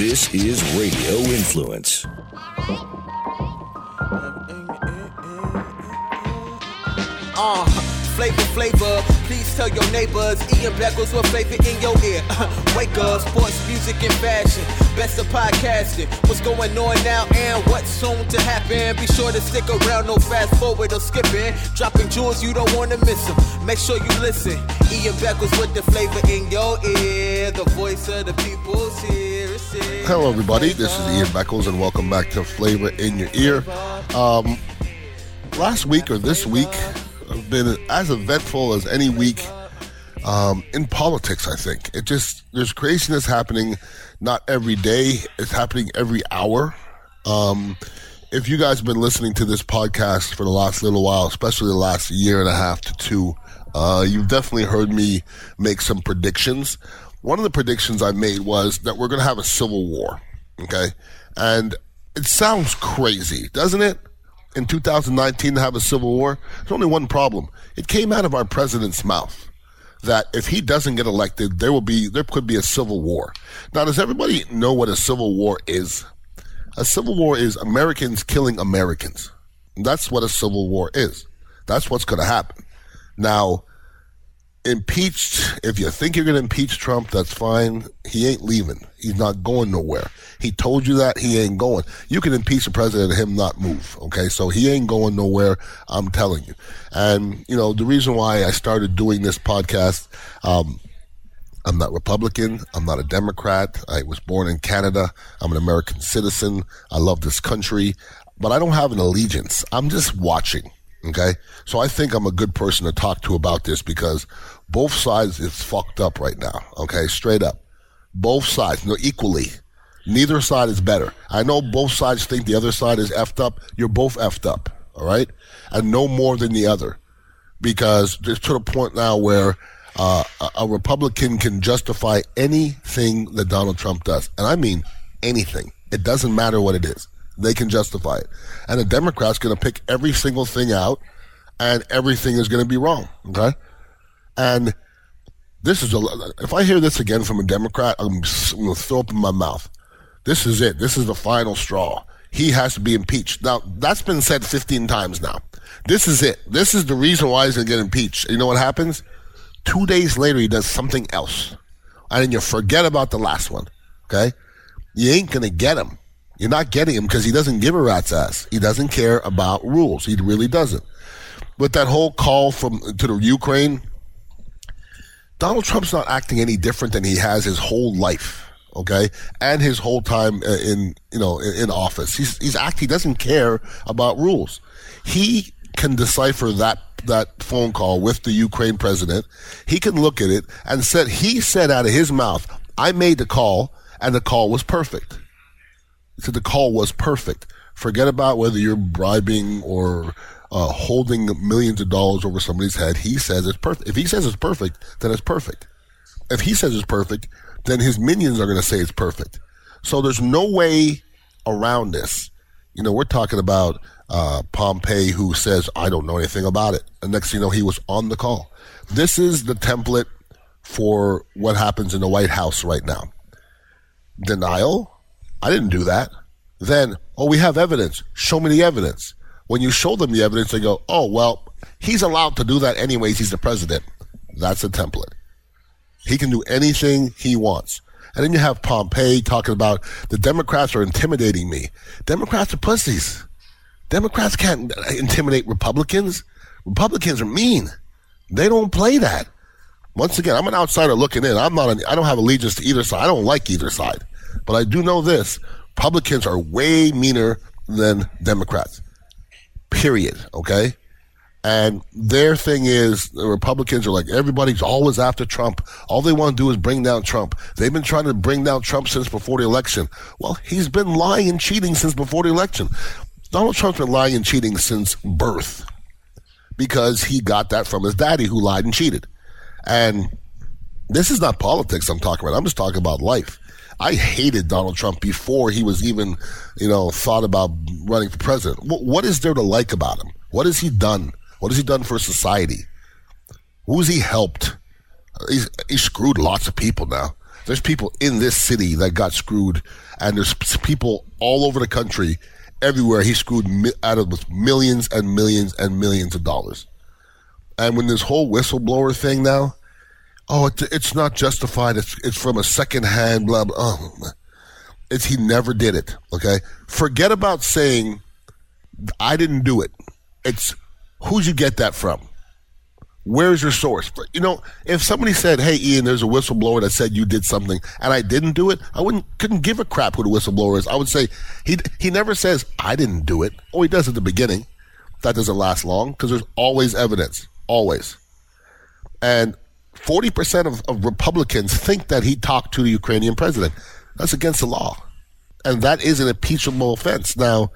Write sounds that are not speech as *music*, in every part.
This is Radio Influence. Uh, flavor, flavor. Please tell your neighbors. Ian Beckles with flavor in your ear. Wake up, sports, music, and fashion. Best of podcasting. What's going on now and what's soon to happen? Be sure to stick around, no fast forward or skipping. Dropping jewels, you don't want to miss them. Make sure you listen. Ian Beckles with the flavor in your ear. The voice of the people's here. Hello, everybody. This is Ian Beckles, and welcome back to Flavor in Your Ear. Um, last week or this week have been as eventful as any week um, in politics. I think it just there's craziness happening. Not every day; it's happening every hour. Um, if you guys have been listening to this podcast for the last little while, especially the last year and a half to two, uh, you've definitely heard me make some predictions. One of the predictions I made was that we're going to have a civil war. Okay. And it sounds crazy, doesn't it? In 2019 to have a civil war? There's only one problem. It came out of our president's mouth that if he doesn't get elected, there will be, there could be a civil war. Now, does everybody know what a civil war is? A civil war is Americans killing Americans. That's what a civil war is. That's what's going to happen. Now, impeached, if you think you're going to impeach Trump, that's fine. He ain't leaving. He's not going nowhere. He told you that he ain't going. You can impeach the president and him not move. Okay. So he ain't going nowhere. I'm telling you. And, you know, the reason why I started doing this podcast, um, I'm not Republican. I'm not a Democrat. I was born in Canada. I'm an American citizen. I love this country, but I don't have an allegiance. I'm just watching. Okay. So I think I'm a good person to talk to about this because both sides is fucked up right now. Okay. Straight up. Both sides, no, equally. Neither side is better. I know both sides think the other side is effed up. You're both effed up. All right. And no more than the other because it's to the point now where uh, a, a Republican can justify anything that Donald Trump does. And I mean anything. It doesn't matter what it is. They can justify it. And the Democrat's going to pick every single thing out and everything is going to be wrong. Okay. And this is a, if I hear this again from a Democrat, I'm, going to throw up in my mouth. This is it. This is the final straw. He has to be impeached. Now, that's been said 15 times now. This is it. This is the reason why he's going to get impeached. You know what happens? Two days later, he does something else. And then you forget about the last one. Okay? You ain't going to get him. You're not getting him because he doesn't give a rat's ass. He doesn't care about rules. He really doesn't. With that whole call from to the Ukraine, Donald Trump's not acting any different than he has his whole life. Okay, and his whole time uh, in you know in, office, he's he's acting. He doesn't care about rules. He can decipher that that phone call with the Ukraine president. He can look at it and said he said out of his mouth, "I made the call, and the call was perfect." Said the call was perfect. Forget about whether you're bribing or uh, holding millions of dollars over somebody's head. He says it's perfect. If he says it's perfect, then it's perfect. If he says it's perfect, then his minions are going to say it's perfect. So there's no way around this. You know, we're talking about uh, Pompeo who says, I don't know anything about it. And next thing you know, he was on the call. This is the template for what happens in the White House right now. Denial? I didn't do that. Then, oh, we have evidence. Show me the evidence. When you show them the evidence, they go, oh, well, he's allowed to do that anyways. He's the president. That's a template. He can do anything he wants. And then you have Pompeo talking about the Democrats are intimidating me. Democrats are pussies. Democrats can't intimidate Republicans. Republicans are mean. They don't play that. Once again, I'm an outsider looking in. I'm not. An, I don't have allegiance to either side. I don't like either side, but I do know this: Republicans are way meaner than Democrats. Period. Okay. And their thing is the Republicans are like, everybody's always after Trump. All they want to do is bring down Trump. They've been trying to bring down Trump since before the election. Well, he's been lying and cheating since before the election. Donald Trump's been lying and cheating since birth because he got that from his daddy who lied and cheated. And this is not politics I'm talking about. I'm just talking about life. I hated Donald Trump before he was even, you know, thought about running for president. what is there to like about him? What has he done? What has he done for society? Who's he helped? He's, he screwed lots of people now. There's people in this city that got screwed, and there's people all over the country, everywhere. He screwed mi- out of millions and millions and millions of dollars. And when this whole whistleblower thing now, oh, it, it's not justified. It's it's from a second hand. Blah blah. Oh, it's he never did it. Okay, forget about saying I didn't do it. It's who'd you get that from? Where's your source? You know, if somebody said, "Hey, Ian, there's a whistleblower that said you did something," and I didn't do it, I wouldn't couldn't give a crap who the whistleblower is. I would say he he never says I didn't do it. Oh, he does at the beginning. That doesn't last long because there's always evidence, always. And forty percent of, of Republicans think that he talked to the Ukrainian president. That's against the law, and that is an impeachable offense. Now,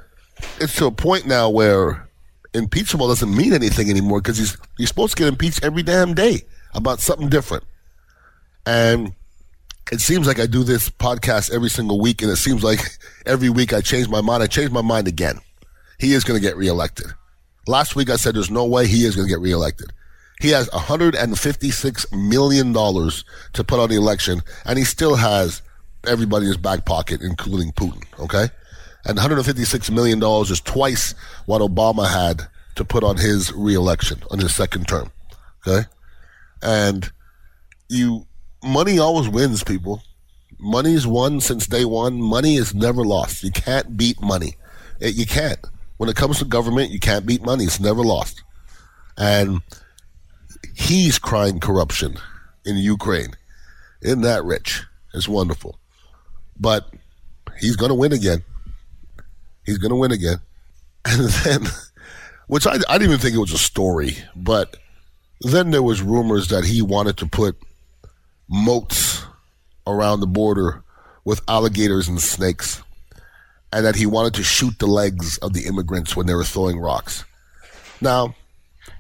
it's to a point now where impeachable doesn't mean anything anymore because he's he's supposed to get impeached every damn day about something different. And it seems like I do this podcast every single week, and it seems like *laughs* every week I change my mind. I change my mind again. He is going to get reelected. Last week I said there's no way he is going to get reelected. He has 156 million dollars to put on the election, and he still has everybody in his back pocket, including Putin. Okay and 156 million dollars is twice what Obama had to put on his reelection on his second term. Okay, and you money always wins, people. Money's won since day one. Money is never lost. You can't beat money. It, you can't. When it comes to government, you can't beat money. It's never lost. And he's crying corruption in Ukraine. Isn't that rich? It's wonderful. But he's going to win again. He's going to win again. *laughs* And then, which I, I didn't even think it was a story, but then there was rumors that he wanted to put moats around the border with alligators and snakes, and that he wanted to shoot the legs of the immigrants when they were throwing rocks. Now,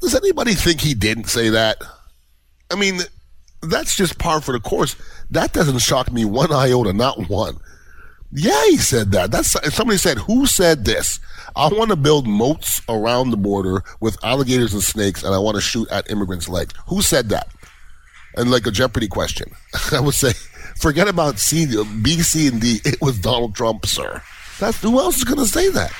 does anybody think he didn't say that? I mean, that's just par for the course. That doesn't shock me one iota, not one. Yeah, he said that. That's somebody said, "Who said this?" I want to build moats around the border with alligators and snakes, and I want to shoot at immigrants' legs. Who said that? And like a Jeopardy question, *laughs* I would say, forget about C, B, C, and D. It was Donald Trump, sir. That's who else is going to say that?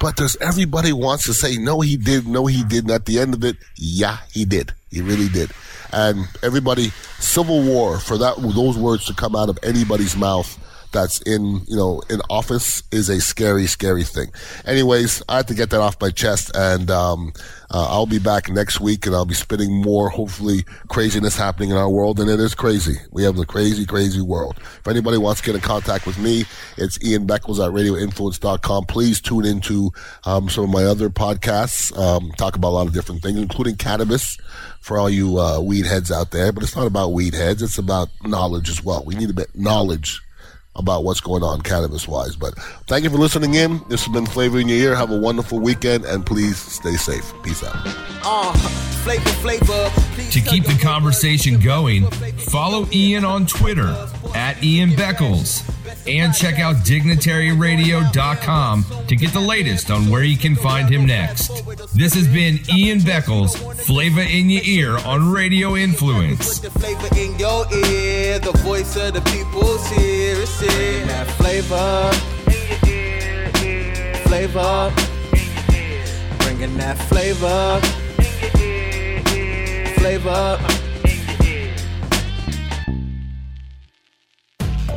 But there's everybody wants to say no, he did, no, he didn't. At the end of it, yeah, he did. He really did. And everybody, civil war for that those words to come out of anybody's mouth that's in you know in office is a scary, scary thing. Anyways, I have to get that off my chest, and um, uh, I'll be back next week, and I'll be spinning more, hopefully, craziness happening in our world, and it is crazy. We have the crazy, crazy world. If anybody wants to get in contact with me, it's Ian Beckles at RadioInfluence.com. Please tune into um, some of my other podcasts. Um, talk about a lot of different things, including cannabis for all you uh, weed heads out there. But it's not about weed heads; it's about knowledge as well. We need a bit knowledge about what's going on cannabis wise. But thank you for listening in. This has been Flavor in Your Ear. Have a wonderful weekend and please stay safe. Peace out. Uh, flavor, flavor, to keep the conversation going, follow Ian on Twitter at Ian Beckles and check out dignitaryradio.com to get the latest on where you can find him next. This has been Ian Beckles, Flavor in Your Ear on Radio Influence. The flavor in your ear, the voice of the people's here. It's that flavor. Flavor. Bringing that flavor. Flavor.